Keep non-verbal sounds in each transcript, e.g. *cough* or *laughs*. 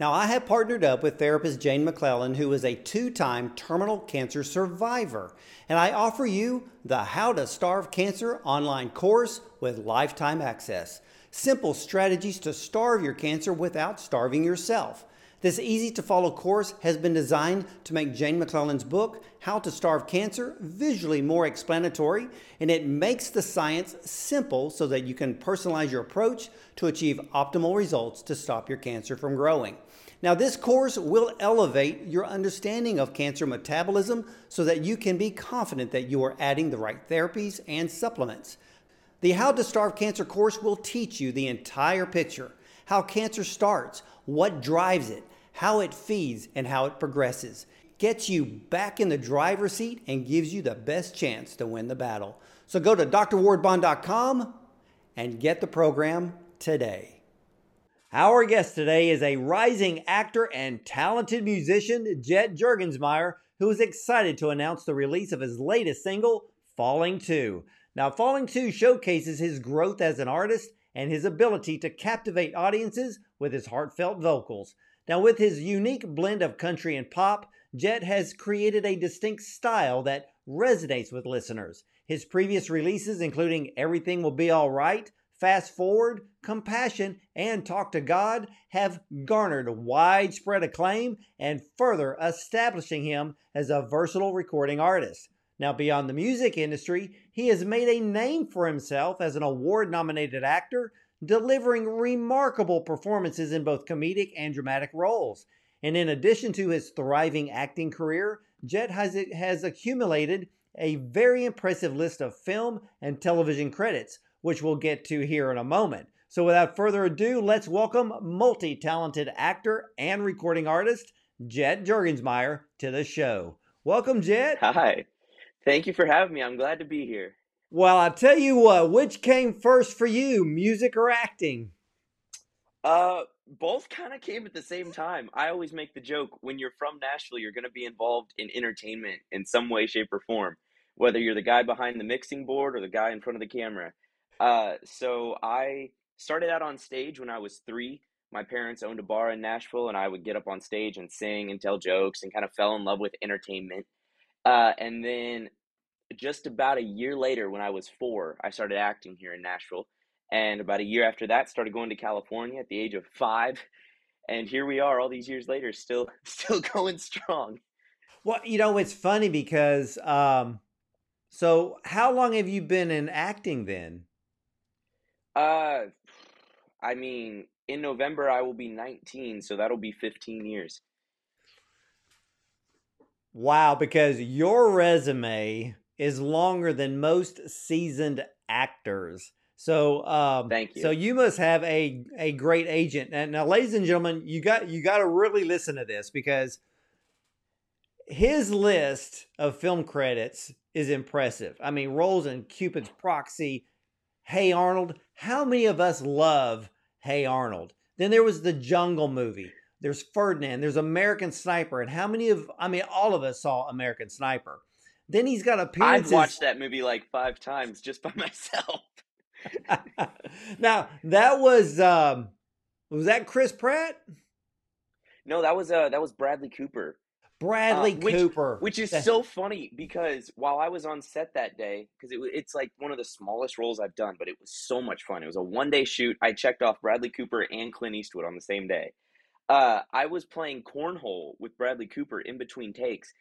Now, I have partnered up with therapist Jane McLelland, who is a two time terminal cancer survivor, and I offer you the How to Starve Cancer online course with lifetime access. Simple strategies to starve your cancer without starving yourself. This easy to follow course has been designed to make Jane McLelland's book, How to Starve Cancer, visually more explanatory, and it makes the science simple so that you can personalize your approach to achieve optimal results to stop your cancer from growing. Now, this course will elevate your understanding of cancer metabolism so that you can be confident that you are adding the right therapies and supplements. The How to Starve Cancer course will teach you the entire picture how cancer starts, what drives it, how it feeds, and how it progresses. Gets you back in the driver's seat and gives you the best chance to win the battle. So go to drwardbond.com and get the program today. Our guest today is a rising actor and talented musician, Jet Jurgensmeyer, who is excited to announce the release of his latest single, Falling Too. Now, Falling Too showcases his growth as an artist and his ability to captivate audiences with his heartfelt vocals. Now, with his unique blend of country and pop, Jet has created a distinct style that resonates with listeners. His previous releases, including Everything Will Be Alright, Fast Forward, Compassion, and Talk to God, have garnered widespread acclaim and further establishing him as a versatile recording artist. Now, beyond the music industry, he has made a name for himself as an award nominated actor, delivering remarkable performances in both comedic and dramatic roles. And in addition to his thriving acting career, Jet has, has accumulated a very impressive list of film and television credits, which we'll get to here in a moment. So, without further ado, let's welcome multi talented actor and recording artist, Jet Jurgensmeyer, to the show. Welcome, Jet. Hi. Thank you for having me. I'm glad to be here. Well, I'll tell you what, which came first for you, music or acting? Uh, both kind of came at the same time. I always make the joke when you're from Nashville, you're going to be involved in entertainment in some way, shape, or form, whether you're the guy behind the mixing board or the guy in front of the camera. Uh, so I started out on stage when I was three. My parents owned a bar in Nashville, and I would get up on stage and sing and tell jokes and kind of fell in love with entertainment. Uh, and then just about a year later, when I was four, I started acting here in Nashville. And about a year after that, started going to California at the age of five. And here we are, all these years later, still *laughs* still going strong. Well, you know, it's funny because, um, so how long have you been in acting then? Uh, I mean, in November I will be 19, so that'll be 15 years. Wow, because your resume is longer than most seasoned actors. So, um, thank you. So you must have a a great agent. And now, ladies and gentlemen, you got you got to really listen to this because his list of film credits is impressive. I mean, roles in Cupid's Proxy, Hey Arnold. How many of us love Hey Arnold? Then there was the Jungle movie there's Ferdinand, there's American Sniper, and how many of I mean all of us saw American Sniper. Then he's got appearances. I've watched that movie like five times just by *laughs* myself. *laughs* now that was um was that Chris Pratt? No, that was uh that was Bradley Cooper. Bradley uh, which, Cooper, which is so funny because while I was on set that day, because it, it's like one of the smallest roles I've done, but it was so much fun. It was a one day shoot. I checked off Bradley Cooper and Clint Eastwood on the same day. Uh, I was playing cornhole with Bradley Cooper in between takes.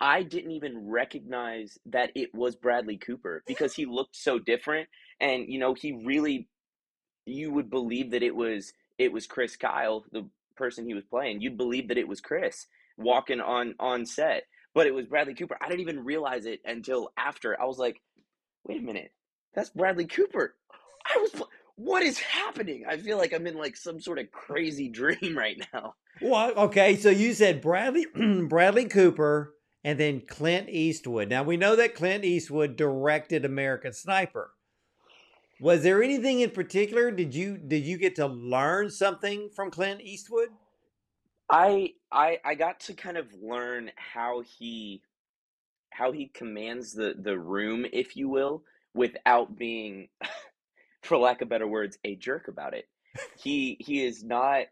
I didn't even recognize that it was Bradley Cooper because he looked so different, and you know he really, you would believe that it was it was Chris Kyle, the person he was playing. You'd believe that it was Chris walking on on set, but it was Bradley Cooper. I didn't even realize it until after. I was like, wait a minute, that's Bradley Cooper. I was what is happening? I feel like I'm in like some sort of crazy *laughs* dream right now. Well, okay, so you said Bradley *clears throat* Bradley Cooper and then Clint Eastwood. Now we know that Clint Eastwood directed American Sniper. Was there anything in particular? Did you did you get to learn something from Clint Eastwood? I I I got to kind of learn how he how he commands the the room, if you will, without being *laughs* for lack of better words, a jerk about it. he he is not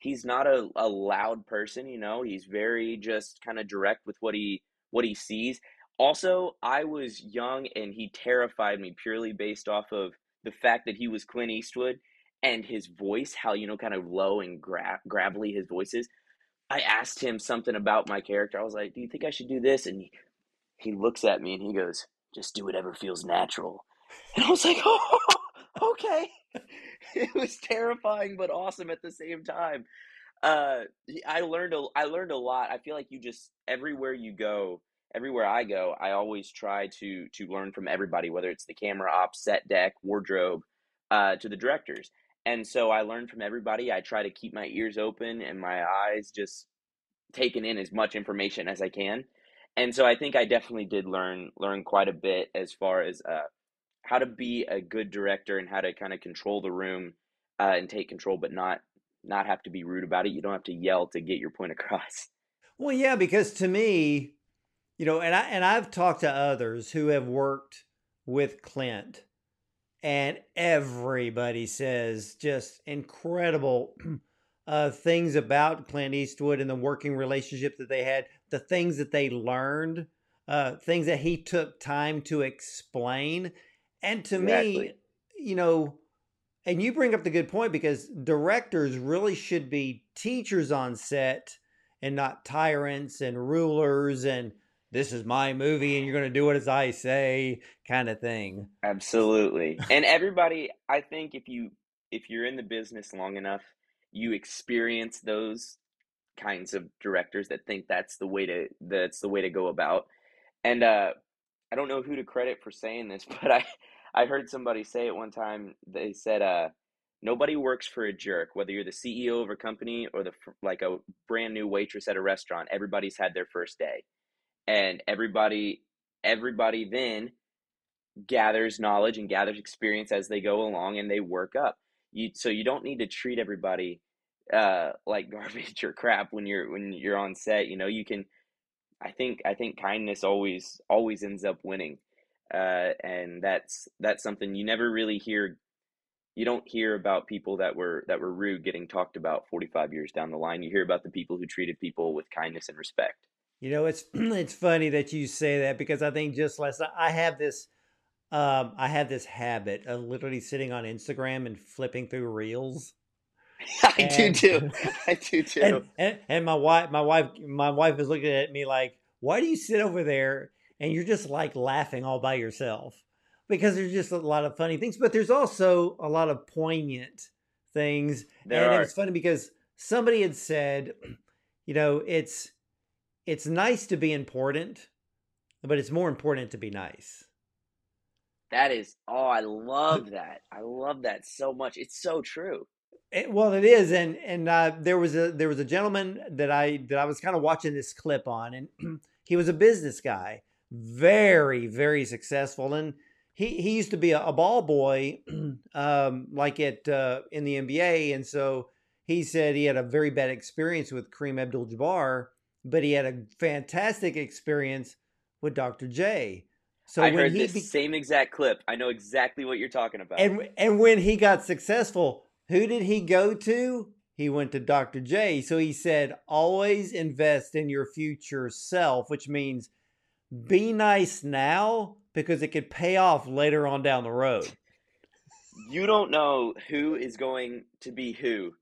he's not a, a loud person, you know. He's very just kind of direct with what he what he sees. Also, I was young and he terrified me purely based off of the fact that he was Clint Eastwood and his voice, how you know, kind of low and gra- gravelly his voice is. I asked him something about my character. I was like, "Do you think I should do this?" And he, he looks at me and he goes, "Just do whatever feels natural." *laughs* And I was like, "Oh, *laughs* okay." *laughs* it was terrifying but awesome at the same time. Uh, I learned a, I learned a lot. I feel like you just everywhere you go, everywhere I go, I always try to to learn from everybody, whether it's the camera op, set deck, wardrobe, uh, to the directors. And so I learned from everybody. I try to keep my ears open and my eyes just taking in as much information as I can. And so I think I definitely did learn learn quite a bit as far as uh, how to be a good director and how to kind of control the room uh, and take control, but not not have to be rude about it. You don't have to yell to get your point *laughs* across. Well, yeah, because to me, you know, and I and I've talked to others who have worked with Clint, and everybody says just incredible *clears throat* uh, things about Clint Eastwood and the working relationship that they had, the things that they learned, uh, things that he took time to explain. And to exactly. me, you know, and you bring up the good point because directors really should be teachers on set and not tyrants and rulers and this is my movie and you're going to do it as I say kind of thing. Absolutely. and everybody, I think if you if you're in the business long enough, you experience those kinds of directors that think that's the way to that's the way to go about. And uh I don't know who to credit for saying this, *laughs* but I I heard somebody say it one time. They said, uh, nobody works for a jerk, whether you're the CEO of a company or the like a brand new waitress at a restaurant. Everybody's had their first day, and everybody everybody then gathers knowledge and gathers experience as they go along, and they work up. You so you don't need to treat everybody uh, like *laughs* garbage or crap when you're when you're on set. You know, you can. I think I think kindness always always ends up winning uh, and that's that's something you never really hear. You don't hear about people that were that were rude getting talked about 45 years down the line. You hear about the people who treated people with kindness and respect. You know, it's *clears throat* it's funny that you say that because I think just last night I have this um, I have this habit of literally sitting on Instagram and flipping through reels. I and, do too. I do too. *laughs* *laughs* And, and, and my wife, my wife, my wife is looking at me like, "Why do you sit over there and you're just like laughing all by yourself because there's just a lot of funny things, but there's also a lot of poignant things. There and are. it's funny because somebody had said, *clears throat* you know, it's it's nice to be important, but it's more important to be nice. That is, oh, I love that. I love that so much. It's so true. It, well, it is, and and uh, there was a there was a gentleman that I that I was kind of watching this clip on, and *clears throat* he was a business guy, very very successful and he, he used to be a, a ball boy *clears throat* um, like at uh, in the NBA and so he said he had a very bad experience with Kareem Abdul-Jabbar but he had a fantastic experience with Dr. J. So I heard this be- same exact clip. I know exactly what you're talking about. And and when he got successful, who did he go to? He went to Dr. J. So he said, always invest in your future self, which means be nice now because it could pay off later on down the road. You don't know who is going to be who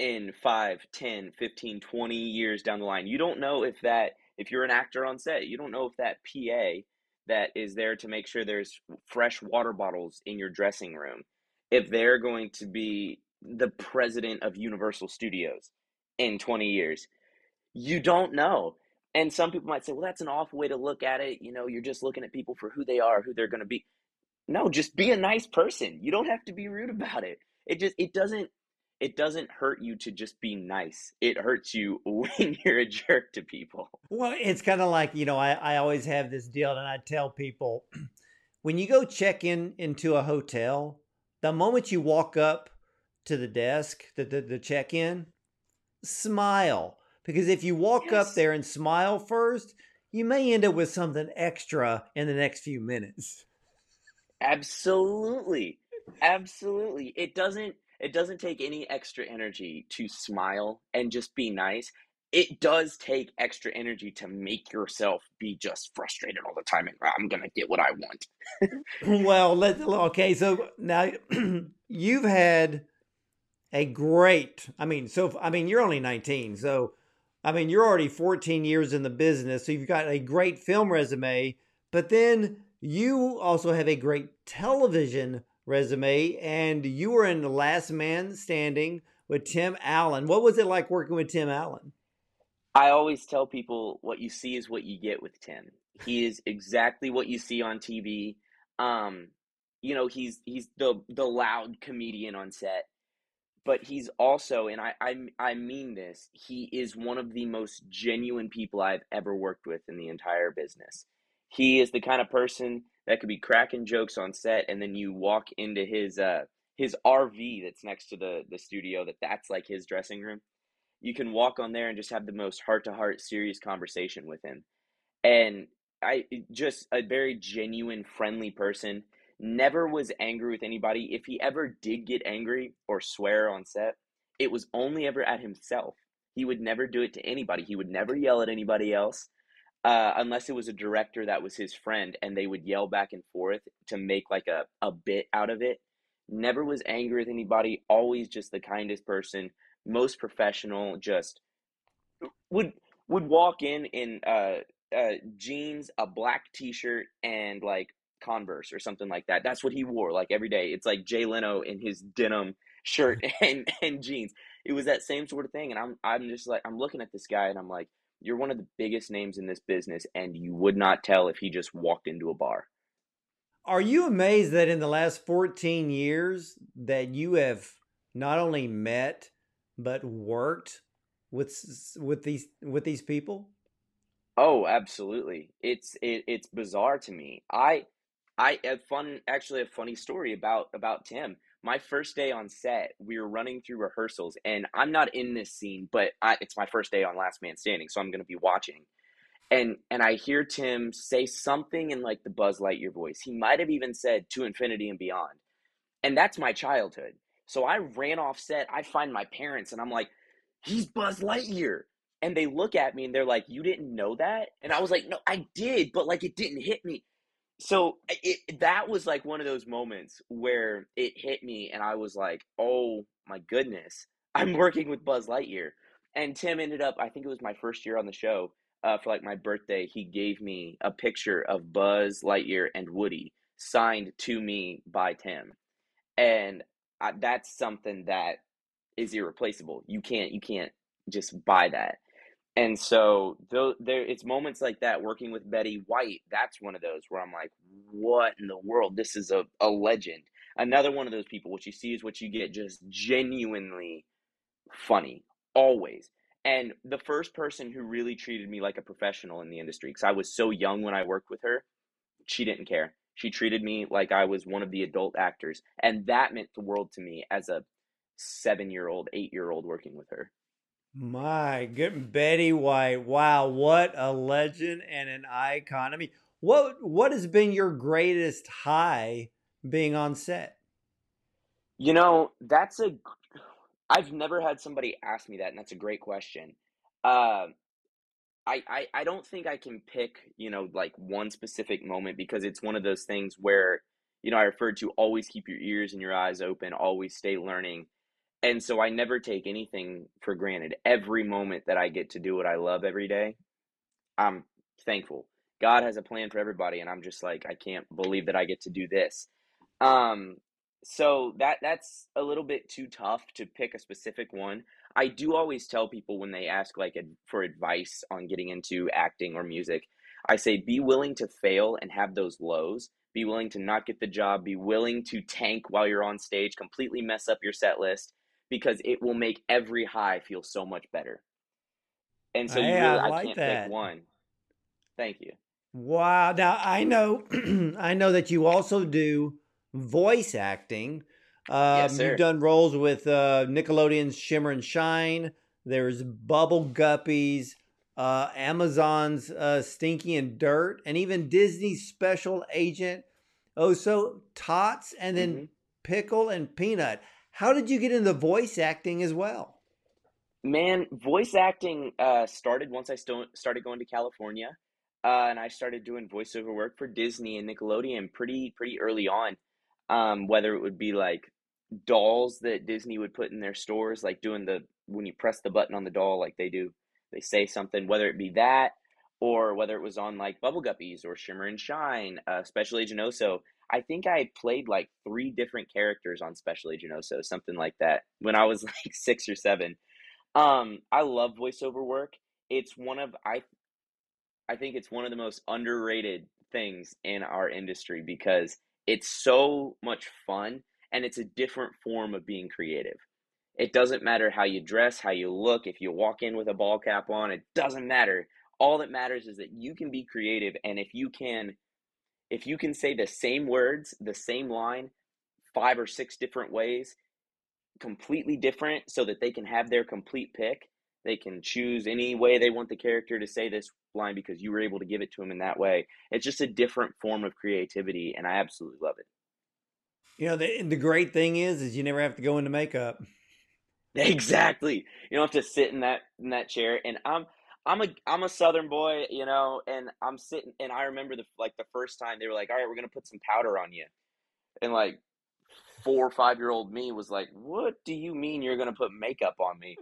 in 5, 10, 15, 20 years down the line. You don't know if that if you're an actor on set, you don't know if that PA that is there to make sure there's fresh water bottles in your dressing room, if they're going to be the president of Universal Studios in 20 years. You don't know. And some people might say, well, that's an awful way to look at it. You know, you're just looking at people for who they are, who they're going to be. No, just be a nice person. You don't have to be rude about it. It just, it doesn't, it doesn't hurt you to just be nice. It hurts you *laughs* when you're a jerk to people. Well, it's kind of like, you know, I, I always have this deal and I tell people *clears throat* when you go check in into a hotel, the moment you walk up to the desk, the, the, the check in, smile because if you walk yes. up there and smile first, you may end up with something extra in the next few minutes. Absolutely. Absolutely. It doesn't it doesn't take any extra energy to smile and just be nice. It does take extra energy to make yourself be just frustrated all the time and I'm gonna get what I want. Mm. well, let okay. So now *clears throat* you've had a great. I mean, so I mean, you're only 19, so I mean, you're already 14 years in the business, so you've got a great film resume. But then you also have a great television resume, and you were in The Last Man Standing with Tim Allen. What was it like working with Tim Allen? I always tell people what you see is what you get with Tim. He is exactly what you see on TV. Um, you know, he's he's the the loud comedian on set, but he's also, and I, I I mean this, he is one of the most genuine people I've ever worked with in the entire business. He is the kind of person that could be cracking jokes on set, and then you walk into his uh his RV that's next to the the studio. That that's like his dressing room. You can walk on there and just have the most heart to heart, serious conversation with him, and I just a very genuine, friendly person. Never was angry with anybody. If he ever did get angry or swear on set, it was only ever at himself. He would never do it to anybody. He would never yell at anybody else uh, unless it was a director that was his friend and they would yell back and forth to make like a, a bit out of it. Never was angry with anybody, always just the kindest person, most professional, just would would walk in in uh, uh, jeans, a black t-shirt, and like Converse or something like that. That's what he wore like every day. It's like Jay Leno in his denim shirt *laughs* and, and jeans. It was that same sort of thing. And I'm I'm just like I'm looking at this guy and I'm like, you're one of the biggest names in this business, and you would not tell if he just walked into a bar. Are you amazed that in the last 14 years that you have not only met but worked with with these with these people? Oh, absolutely. It's it, it's bizarre to me. I I have fun actually a funny story about about Tim my first day on set, we were running through rehearsals, and I'm not in this scene, but I, it's my first day on Last Man Standing, so I'm going to be watching. And and I hear Tim say something in like the Buzz Lightyear voice. He might have even said "to infinity and beyond," and that's my childhood. So I ran off set. I find my parents, and I'm like, "He's Buzz Lightyear." And they look at me and they're like, "You didn't know that?" And I was like, "No, I did, but like it didn't hit me." So it, that was like one of those moments where it hit me and i was like oh my goodness *laughs* i'm working with buzz lightyear. And tim ended up i think it was my first year on the show uh, for like my birthday he gave me a picture of buzz lightyear and woody signed to me by tim. And I, that's something that is irreplaceable. You can't you can't just buy that and so though there it's moments like that working with Betty White, that's one of those where I'm like, what in the world? This is a, a legend. Another one of those people, what you see is what you get, just genuinely funny, always. And the first person who really treated me like a professional in the industry, because I was so young when I worked with her, she didn't care. She treated me like I was one of the adult actors. And that meant the world to me as a seven year old, eight year old working with her. My good Betty White. Wow, what a legend and an icon. I mean, what what has been your greatest high being on set? You know, that's a I've never had somebody ask me that, and that's a great question. Uh, I, I I don't think I can pick, you know, like one specific moment because it's one of those things where, you know, I referred to always keep your ears and your eyes open, always stay learning and so I never take anything for granted. Every moment that I get to do what I love every day, I'm thankful. God has a plan for everybody, and I'm just like, I can't believe that I get to do this. Um, so that that's a little bit too tough to pick a specific one. I do always tell people when they ask like for advice on getting into acting or music, I say be willing to fail and have those lows. Be willing to not get the job. Be willing to tank while you're on stage, completely mess up your set list, because it will make every high feel so much better. And so you really, I, like I can't that. pick one. Thank you. Wow. Now I know, *clears throat* I know that you also do voice acting. Um, yes, sir. You've done roles with uh, Nickelodeon's Shimmer and Shine. There's Bubble Guppies, uh, Amazon's uh, Stinky and Dirt, and even Disney's Special Agent. Oh, so Tots, and then mm-hmm. Pickle and Peanut. How did you get into voice acting as well? Man, voice acting uh, started once I sto- started going to California, uh, and I started doing voiceover work for Disney and Nickelodeon pretty pretty early on. Um, whether it would be like dolls that Disney would put in their stores, like doing the when you press the button on the doll, like they do, they say something. Whether it be that, or whether it was on like Bubble Guppies or Shimmer and Shine, uh, Special Agent Oso. I think I played like three different characters on Special Agent Oso, something like that, when I was *laughs* like six or seven um, I love voiceover work. It's one of I I think it's one of the most underrated things in our industry because it's so much fun and it's a different form of being creative. It doesn't matter how you dress, how you look, if you walk in with a ball cap on, it doesn't matter. All that matters is that you can be creative and if you can if you can say the same words, the same line five or six different ways completely different so that they can have their complete pick. They can choose any way they want the character to say this line because you were able to give it to them in that way. It's just a different form of creativity, and I absolutely love it. You know, the the great thing is, is you never have to go into makeup. *laughs* Exactly. You don't have to sit in that in that chair. And I'm I'm a I'm a Southern boy, you know, and I'm sitting and I remember the like the first time they were like, "All right, we're gonna put some powder on you," and like four or five year old me was like, What do you mean you're to put makeup on me?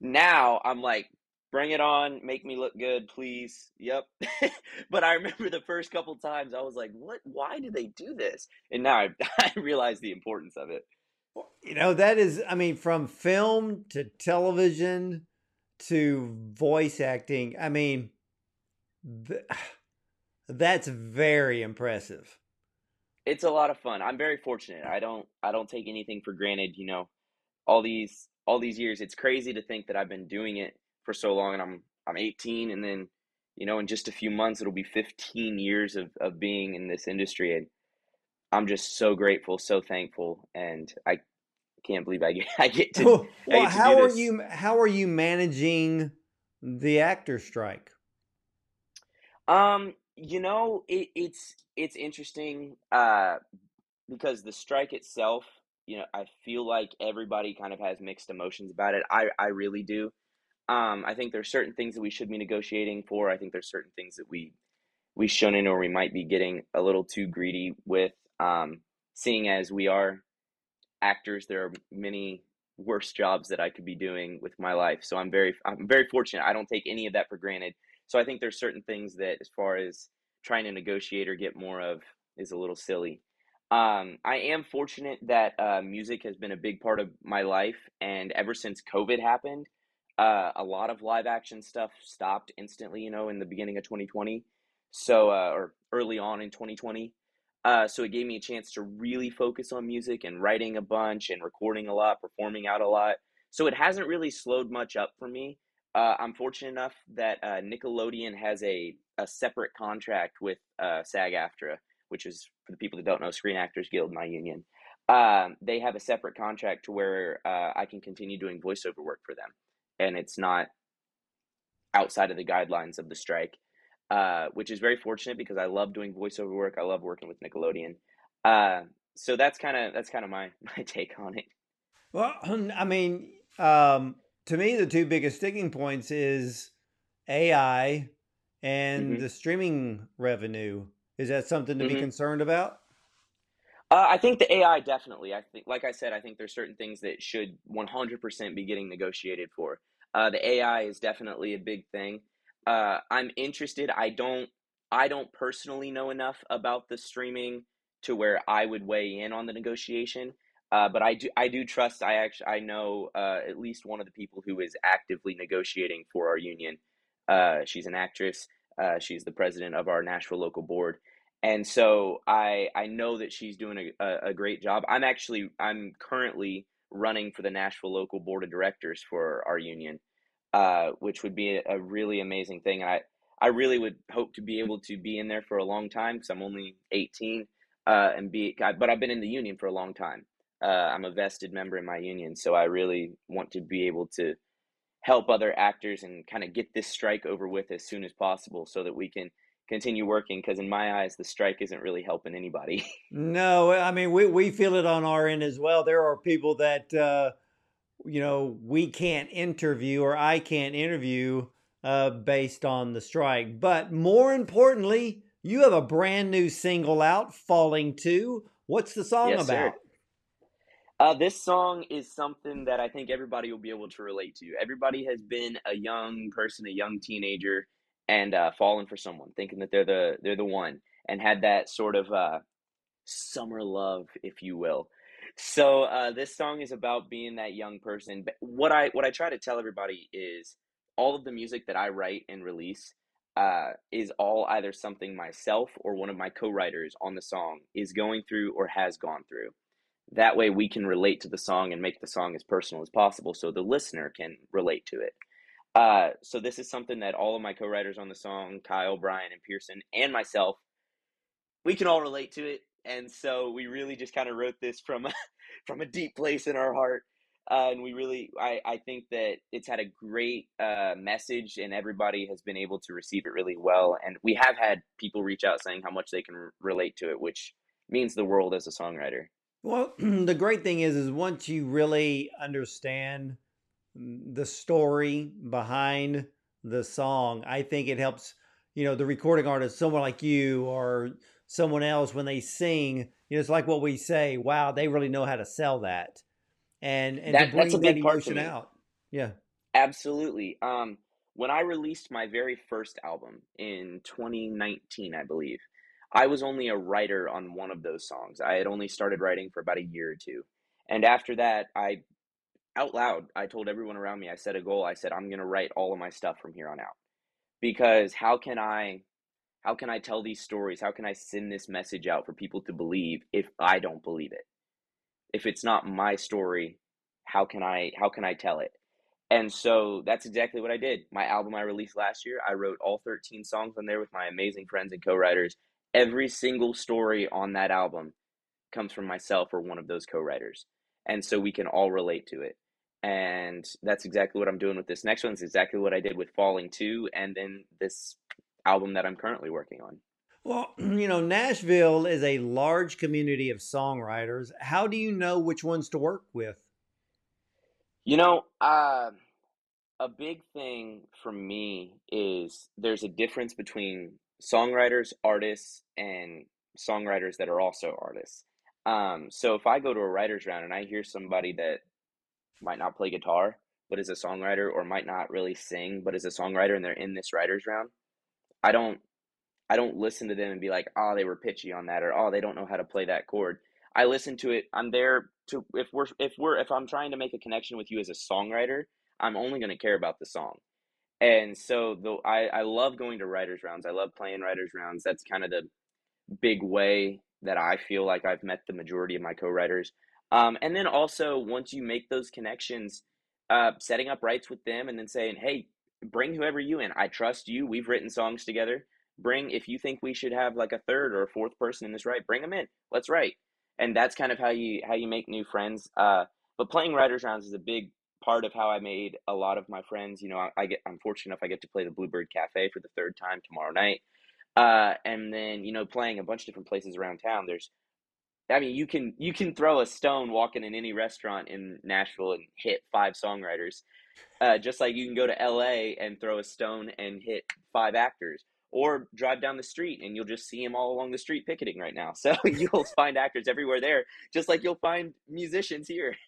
Now I'm like, Bring it on, make me look good, please. Yep. *laughs* but I remember the first couple times I was like, What? Why do they do this? And now I, *laughs* I realize the importance of it. You know, that is, I mean, from film to television to voice acting, I mean, th- *sighs* that's very impressive it's a lot of fun. I'm very fortunate. I don't I don't take anything for granted, you know. All these all these years, it's crazy to think that I've been doing it for so long and I'm I'm 18 and then you know, in just a few months it'll be 15 years of of being in this industry and I'm just so grateful, so thankful and I can't believe I get *laughs* I get to Well, get to how are you how are you managing the actor strike? Um, you know, it, it's it's interesting uh, because the strike itself, you know, I feel like everybody kind of has mixed emotions about it. I I really do. Um, I think there's certain things that we should be negotiating for. I think there's certain things that we we shouldn't or we might be getting a little too greedy with. Um, seeing as we are actors, there are many worse jobs that I could be doing with my life. So I'm very I'm very fortunate. I don't take any of that for granted. So I think there's certain things that as far as trying to negotiate or get more of is a little silly. Um, I am fortunate that uh, music has been a big part of my life, and ever since COVID happened, uh, a lot of live action stuff stopped instantly. You know, in the beginning of 2020, so uh, or early on in 2020. Uh, so it gave me a chance to really focus on music and writing a bunch and recording a lot, performing out a lot. So it hasn't really slowed much up for me. Uh, I'm fortunate enough that uh, Nickelodeon has a, a separate contract with uh, SAG AFTRA, which is, for the people that don't know, Screen Actors Guild, my union. Um, they have a separate contract to where uh, I can continue doing voiceover work for them. And it's not outside of the guidelines of the strike, uh, which is very fortunate because I love doing voiceover work. I love working with Nickelodeon. Uh, so that's kind of that's kind of my *laughs* my take on it. Well, I mean, um, to me, the two biggest sticking points is AI and hmm the streaming revenue. Is that something to be hmm concerned about? Uh, I think the AI definitely. I think, like I said, I think there's certain things that should 100% be getting negotiated for. Uh, the AI is definitely a big thing. Uh, I'm interested. I don't. I don't personally know enough about the streaming to where I would weigh in on the negotiation. Uh, but I do. I do trust. I actually. I know uh, at least one of the people who is actively negotiating for our union. Uh, she's an actress. Uh, she's the president of our Nashville local board and so I I know that she's doing a, a, a great job. I'm actually I'm currently running for the Nashville local board of directors for our union, uh, which would be a, really amazing thing. I I really would hope to be able to be in there for a long time because I'm only 18, uh, and be but I've been in the union for a long time. Uh, I'm a vested member in my union, so I really want to be able to help other actors and kind of get this strike over with as soon as possible so that we can continue working because in my eyes the strike isn't really helping anybody. *laughs* no, I mean we we feel it on our end as well. There are people that uh, you know we can't interview or I can't interview uh, based on the strike. But more importantly, you have a brand new single out, "Falling Too." What's the song yes, about? Uh, this song is something that I think everybody will be able to relate to. Everybody has been a young person, a young teenager, and uh, fallen for someone, thinking that they're the they're the one, and had that sort of uh, summer love, if you will. So uh, this song is about being that young person. But what I what I try to tell everybody is all of the music that I write and release uh, is all either something myself or one of my co-writers on the song is going through or has gone through. That way, we can relate to the song and make the song as personal as possible, so the listener can relate to it. Uh, so this is something that all of my co-writers on the song, Kyle, Brian, and Pearson, and myself, we can all relate to it. And so we really just kind of wrote this from a, *laughs* from a deep place in our heart. Uh, and we really, I, I think that it's had a great uh, message, and everybody has been able to receive it really well. And we have had people reach out saying how much they can relate to it, which means the world as a songwriter. Well, *clears throat* the great thing is, is once you really understand the story behind the song. I think it helps, you know, the recording artist, someone like you or someone else, when they sing, you know, it's like what we say, wow, they really know how to sell that. And, and that, to bring that's a big that emotion out. Yeah. Absolutely. Um, when I released my very first album in 2019, I believe, I was only a writer on one of those songs. I had only started writing for about a year or two. And after that, I out loud, I told everyone around me, I set a goal. I said, I'm going to write all of my stuff from here on out. Because how can I how can I tell these stories? How can I send this message out for people to believe if I don't believe it? If it's not my story, how can I how can I tell it? And so that's exactly what I did. My album I released last year, I wrote all 13 songs on there with my amazing friends and co-writers. Every single story on that album comes from myself or one of those co-writers. And so we can all relate to it and that's exactly what I'm doing with this next one. It's exactly what I did with Falling Too, and then this album that I'm currently working on. Well, *clears throat* you know, Nashville is a large community of songwriters. How do you know which ones to work with? You know, uh, a big thing for me is there's a difference between songwriters, artists, and songwriters that are also artists. Um, so if I go to a writer's round and I hear somebody that might not play guitar but is a songwriter or might not really sing but is a songwriter and they're in this writers round i don't i don't listen to them and be like oh they were pitchy on that or oh they don't know how to play that chord. I listen to it i'm there to if we're if we're if i'm trying to make a connection with you as a songwriter i'm only going to care about the song. And so though I, I love going to writers rounds i love playing writers rounds that's kind of the big way that i feel like i've met the majority of my co-writers. Um, and then also, once you make those connections, uh, setting up writes with them and then saying, hey, bring whoever you in. I trust you. We've written songs together. Bring, if you think we should have like a third or a fourth person in this write, bring them in. Let's write. And that's kind of how you how you make new friends. Uh, but playing writers rounds is a big part of how I made a lot of my friends. You know, I, I get I'm fortunate enough I get to play the Bluebird Cafe for the third time tomorrow night. Uh, and then you know playing a bunch of different places around town. There's I mean, you can you can throw a stone walking in any restaurant in Nashville and hit five songwriters, uh, just like you can go to L.A. and throw a stone and hit five actors, or drive down the street and you'll just see them all along the street picketing right now. *laughs* So *laughs* you'll find actors everywhere there, just like you'll find musicians here. *laughs*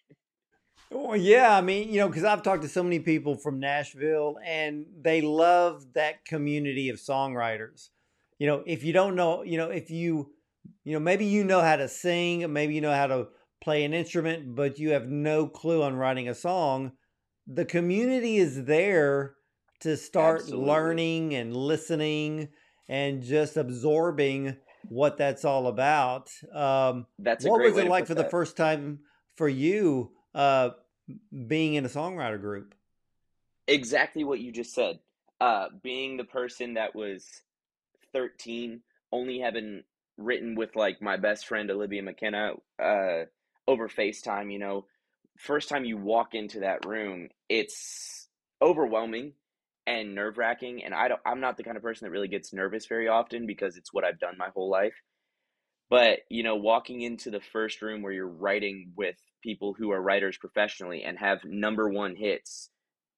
Well, yeah, I mean, you know, because I've talked to so many people from Nashville, and they love that community of songwriters. You know, if you don't know, you know, if you you know, maybe you know how to sing, maybe you know how to play an instrument, but you have no clue on writing a song. The community is there to start Absolutely. learning and listening and just absorbing what that's all about. Um, that's what was it like for that. the first time for you uh, being in a songwriter group? Exactly what you just said. Uh, being the person that was 13, only having written with like my best friend Olivia McKenna uh, over FaceTime. You know, first time you walk into that room, it's overwhelming. and nerve wracking. And I don't, I'm not the kind of person that really gets nervous very often because it's what I've done my whole life. But, you know, walking into the first room where you're writing with people who are writers professionally and have number one hits,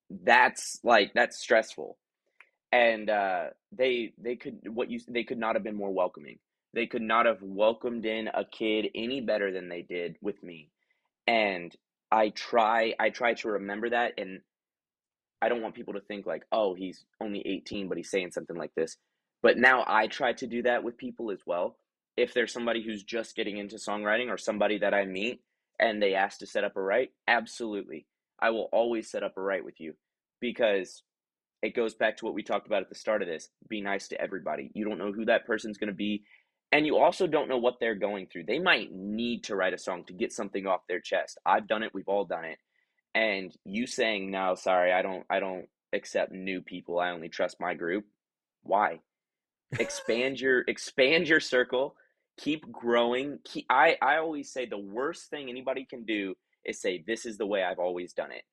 that's like, that's stressful. And uh, they, they could, what you, they could not have been more welcoming. They could not have welcomed in a kid any better than they did with me. And I try, I try to remember that and I don't want people to think like, oh, he's only 18, but he's saying something like this. But now I try to do that with people as well. If there's somebody who's just getting into songwriting or somebody that I meet and they ask to set up a write, absolutely. I will always set up a write with you because it goes back to what we talked about at the start of this. Be nice to everybody. You don't know who that person's going to be. And you also don't know what they're going through. They might need to write a song to get something off their chest. I've done it. We've all done it. And you saying no sorry i don't i don't accept new people. I only trust my group. Why? Expand your *laughs* expand your circle. Keep growing. Keep, i i always say the worst thing anybody can do is say this is the way i've always done it.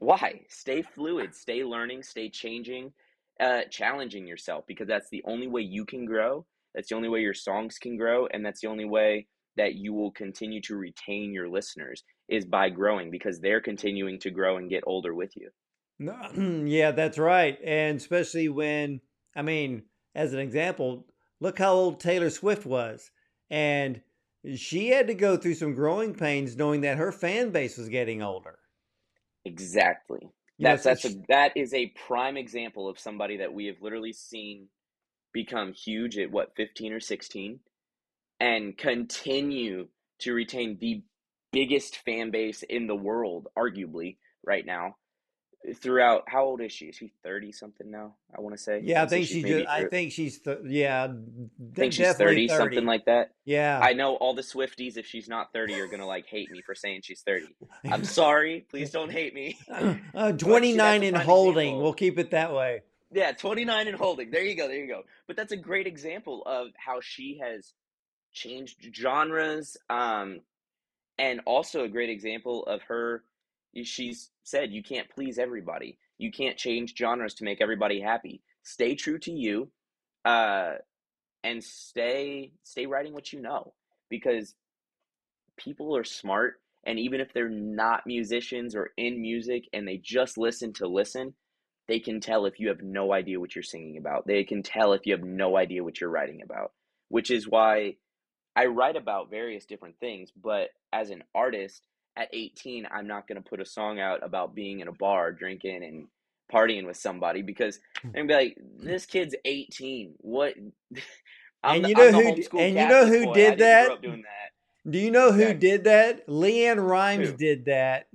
Why? Stay fluid. Stay learning. Stay changing uh, challenging yourself because that's the only way you can grow that's the only way your songs can grow and that's the only way that you will continue to retain your listeners is by growing because they're continuing to grow and get older with you. *clears throat* Yeah, that's right. And especially when, I mean, as an example, look how old Taylor Swift was. And she had to go through some growing pains knowing that her fan base was getting older. Exactly. That's that's a, that is a prime example of somebody that we have literally seen become huge at what 15 or 16 and continue to retain the biggest fan base in the world, arguably, right now. Throughout, how old is she? Is she thirty something now? I want to say. Yeah, I think she's. Just, I think she's. Th- yeah, I think she's 30, 30, something like that. Yeah. I know all the Swifties. If she's not thirty, are gonna like hate me for saying she's thirty. I'm sorry. Please don't hate me. *laughs* Uh, Twenty nine in holding. We'll keep it that way. Yeah, 29 and holding. There you go. There you go. But that's a great example of how she has changed genres um, and also a great example of her she's said you can't please everybody you can't change genres to make everybody happy stay true to you uh, and stay stay writing what you know because people are smart and even if they're not musicians or in music and they just listen to listen they can tell if you have no idea what you're singing about they can tell if you have no idea what you're writing about which is why I write about various different things, but as an artist at 18, I'm not going to put a song out about being in a bar drinking and partying with somebody because hmm. I'm gonna be like, this kid's 18. What? *laughs* I'm and you know who? And you know who did that? that? Do you know who did that? LeAnn Rimes who? did that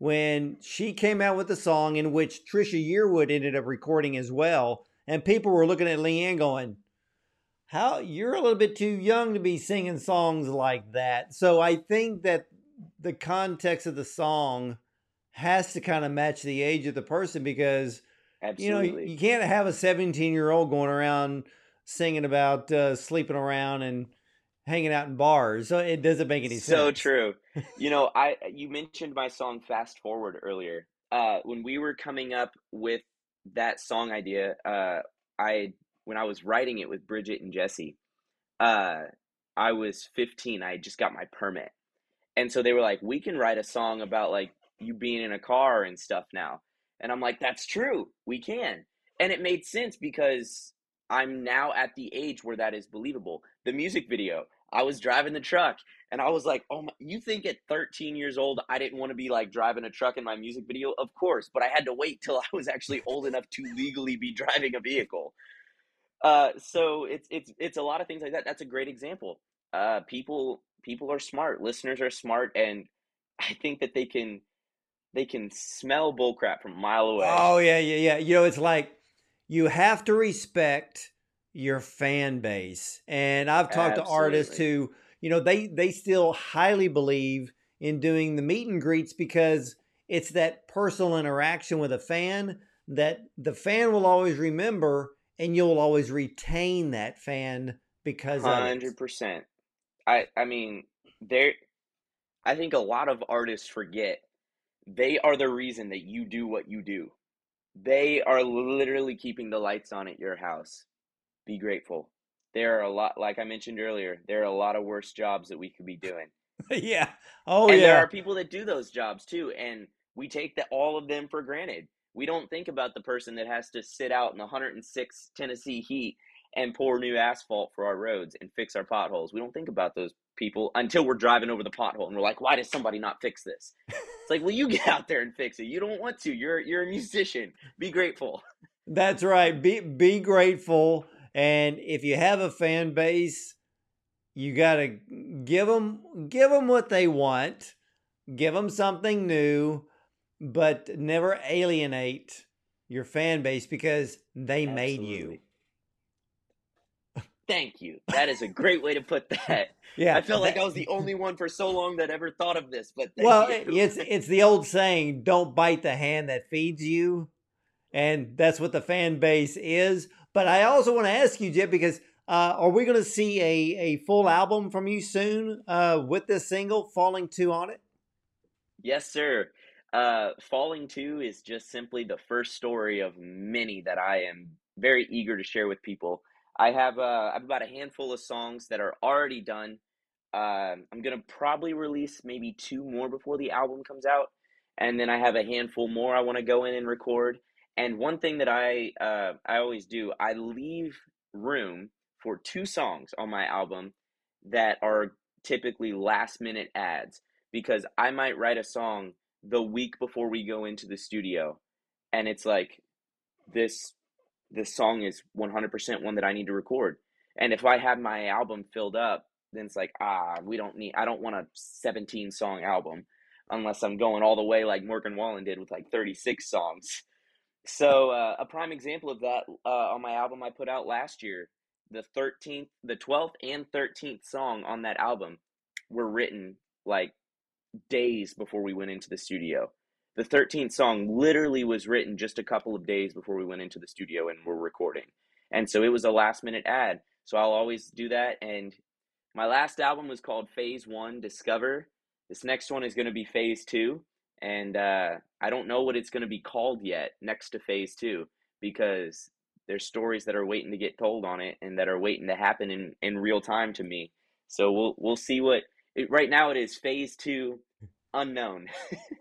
when she came out with a song in which Trisha Yearwood ended up recording as well, and people were looking at LeAnn going, how you're a little bit too young to be singing songs like that. So I think that the context of the song has to kind of match the age of the person because Absolutely. you know you can't have a 17 year old going around singing about uh, sleeping around and hanging out in bars. So it doesn't make any so sense. So true. you know, *laughs* I you mentioned my song Fast Forward earlier. Uh, when we were coming up with that song idea, uh, I when I was writing it with Bridget and Jesse, uh, I was 15. I just got my permit. And so they were like, we can write a song about like you being in a car and stuff now. And I'm like, that's true. We can. And it made sense because I'm now at the age where that is believable. The music video, I was driving the truck and I was like, oh, my, you think at 13 years old, I didn't want to be like driving a truck in my music video? Of course, but I had to wait till *laughs* I was actually old enough to legally be driving a vehicle. Uh, so it's it's it's a lot of things like that. That's a great example. Uh, people people are smart. Listeners are smart, and I think that they can they can smell bullcrap from a mile away. Oh yeah, yeah, yeah. You know, it's like you have to respect your fan base. And I've talked Absolutely. to artists who, you know, they they still highly believe in doing the meet and greets because it's that personal interaction with a fan that the fan will always remember and you'll always retain that fan because 100%. I I mean, there I think a lot of artists forget they are the reason that you do what you do. They are literally keeping the lights on at your house. Be grateful. There are a lot, like I mentioned earlier, there are a lot of worse jobs that we could be doing. *laughs* yeah. Oh and yeah. there are people that do those jobs too, and we take the, all of them for granted. We don't think about the person that has to sit out in the 106 Tennessee heat and pour new asphalt for our roads and fix our potholes. We don't think about those people until we're driving over the pothole and we're like, why does somebody not fix this? It's like, well, you get out there and fix it. You don't want to. You're you're a musician. Be grateful. That's right. Be be grateful. And if you have a fan base, you got to give them give them what they want. Give them something new, but never alienate your fan base because they Absolutely. made you. Thank you. That is a great way to put that. *laughs* Yeah. I felt like I was the only one for so long that ever thought of this, but thank well, you. it's it's the old saying, don't bite the hand that feeds you. And that's what the fan base is. But I also want to ask you, Jet, because uh, are we going to see a, a full album from you soon uh, with this single, Falling Too on it? Yes, sir. Uh, Falling Too is just simply the first story of many that I am very eager to share with people. I have uh, I have about a handful of songs that are already done. Uh, I'm gonna probably release maybe two more before the album comes out, and then I have a handful more I want to go in and record. And one thing that I uh, I always do, I leave room for two songs on my album that are typically last minute adds because I might write a song the week before we go into the studio, and it's like this this song is 100% one that I need to record. And if I have my album filled up, then it's like, ah, we don't need, I don't want a 17 song album unless I'm going all the way like Morgan Wallen did with like 36 songs. So, uh, a prime example of that uh, on my album I put out last year, the 13th, the 12th and 13th song on that album were written like days before we went into the studio the 13th song literally was written just a couple of days before we went into the studio and were recording. And so it was a last minute add. So I'll always do that. And my last album was called Phase One Discover. This next one is going to be Phase Two. And uh, I don't know what it's going to be called yet next to Phase Two because there's stories that are waiting to get told on it and that are waiting to happen in, in real time to me. So we'll we'll see what it, right now it is Phase Two unknown.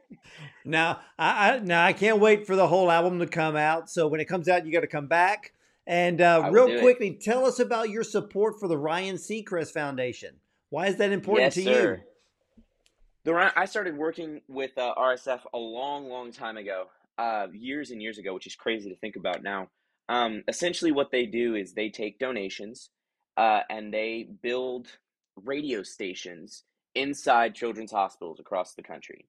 *laughs* now, I, I, now I can't wait for the whole album to come out. So when it comes out, you got to come back. And uh, real quickly, it. tell us about your support for the Ryan Seacrest Foundation. Why is that important yes, to sir. you? The I started working with uh, RSF a long, long time ago, uh, years and years ago, which is crazy to think about now. Um, essentially, what they do is they take donations uh, and they build radio stations inside children's hospitals across the country.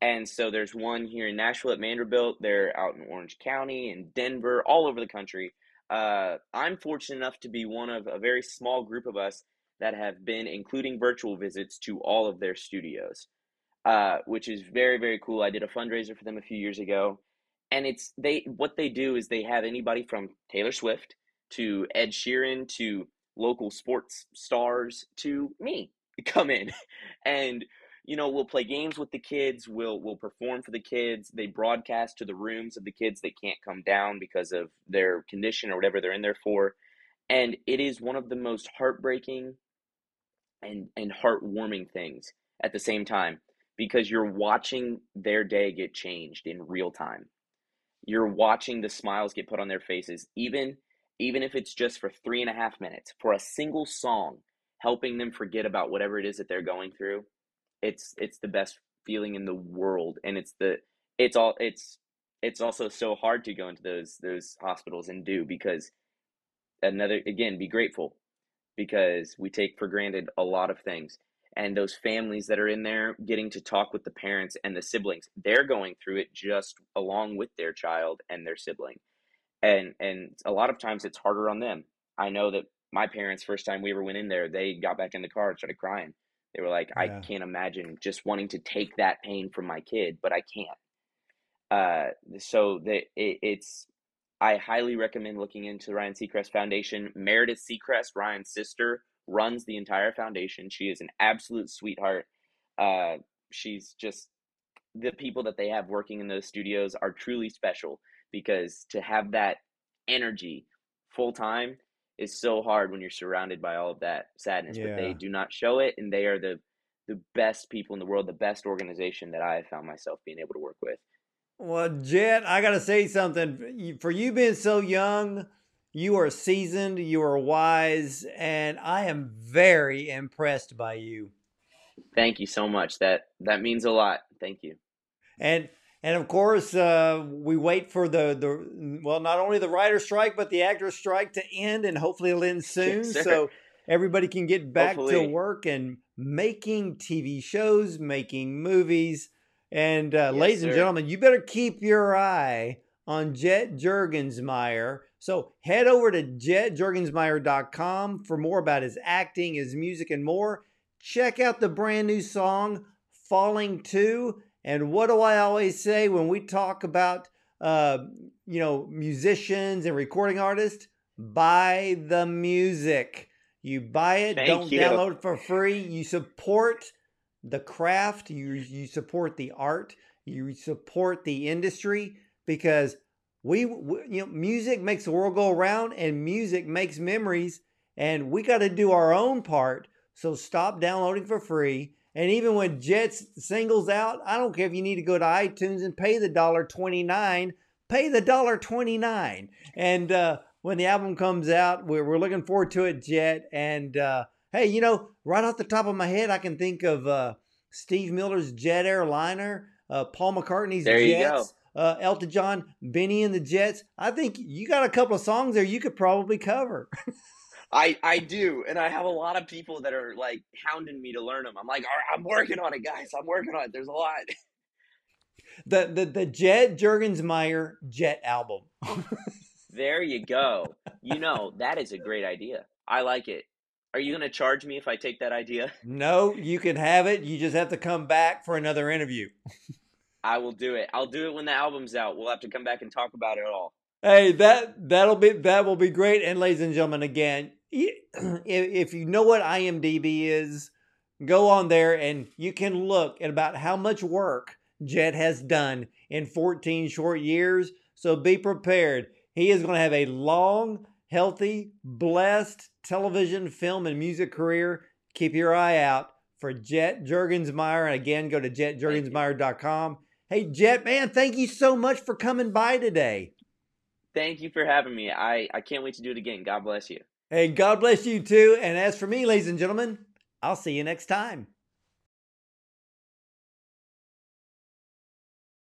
And so there's one here in Nashville at Vanderbilt. They're out in Orange County and Denver, all over the country. Uh, I'm fortunate enough to be one of a very small group of us that have been including virtual visits to all of their studios, uh, which is very very cool. I did a fundraiser for them a few years ago, and it's they what they do is they have anybody from Taylor Swift to Ed Sheeran to local sports stars to me *laughs* come in and you know we'll play games with the kids we'll we'll perform for the kids they broadcast to the rooms of the kids that can't come down because of their condition or whatever they're in there for and it is one of the most heartbreaking and and heartwarming things at the same time because you're watching their day get changed in real time. You're watching the smiles get put on their faces even even if it's just for three and a half minutes for a single song helping them forget about whatever it is that they're going through it's it's the best feeling in the world and it's the it's all it's it's also so hard to go into those those hospitals and do because another again be grateful because we take for granted a lot of things and those families that are in there getting to talk with the parents and the siblings they're going through it just along with their child and their sibling and and a lot of times it's harder on them. I know that my parents first time we ever went in there they got back in the car and started crying. They were like yeah. i can't imagine just wanting to take that pain from my kid but i can't. Uh, so that it, it's i highly recommend looking into ryan seacrest foundation. Meredith seacrest ryan's sister runs the entire foundation. She is an absolute sweetheart. Uh, she's just the people that they have working in those studios are truly special because to have that energy full time is so hard when you're surrounded by all of that sadness. But they do not show it, and they are the the best people in the world, the best organization that I have found myself being able to work with. Well, Jet, I got to say something. For you being so young, you are seasoned, you are wise, and I am very impressed by you. Thank you so much. That that means a lot. Thank you. And and of course, uh, we wait for the the well, not only the writer strike but the actor strike to end, and hopefully it'll end soon, Yes, so everybody can get back to work and making TV shows, making movies. And uh, Yes, ladies and sir. gentlemen, you better keep your eye on Jet Jurgensmeyer. So head over to jetjurgensmeyer.com for more about his acting, his music, and more. Check out the brand new song, Falling Too. And what do I always say when we talk about, uh, you know, musicians and recording artists? Buy the music. You buy it, Thank don't you. download it for free. You support the craft, you, you support the art, you support the industry because we, we you know music makes the world go around and music makes memories and we got to do our own part so stop downloading for free and even when jets singles out i don't care if you need to go to itunes and pay the dollar 29 pay the dollar 29 and uh, when the album comes out we're, we're looking forward to it jet and uh, hey you know right off the top of my head i can think of uh, steve miller's jet airliner uh, paul mccartney's There jets uh, Elton John, Benny and the Jets. I think you got a couple of songs there you could probably cover. *laughs* I I do, and I have a lot of people that are like hounding me to learn them. I'm like, all right, I'm working on it, guys. I'm working on it. There's a lot. *laughs* The the the Jet Jurgensmeyer Jet album. There you go. *laughs* You know that is a great idea. I like it. Are you gonna charge me if I take that idea? *laughs* no, you can have it. You just have to come back for another interview. I will do it. I'll do it when the album's out. We'll have to come back and talk about it all. Hey, that that'll be that will be great. And ladies and gentlemen, again, *clears throat* if you know what IMDb is, go on there and you can look at about how much work Jet has done in 14 short years. So be prepared. He is going to have a long, healthy, blessed television, film, and music career. Keep your eye out for Jet Jurgensmeyer. And again, go to jetjurgensmeyer.com. Hey, Jet, man, thank you so much for coming by today. Thank you for having me. I I can't wait to do it again. God bless you. Hey, God bless you too. And as for me, ladies and gentlemen, I'll see you next time.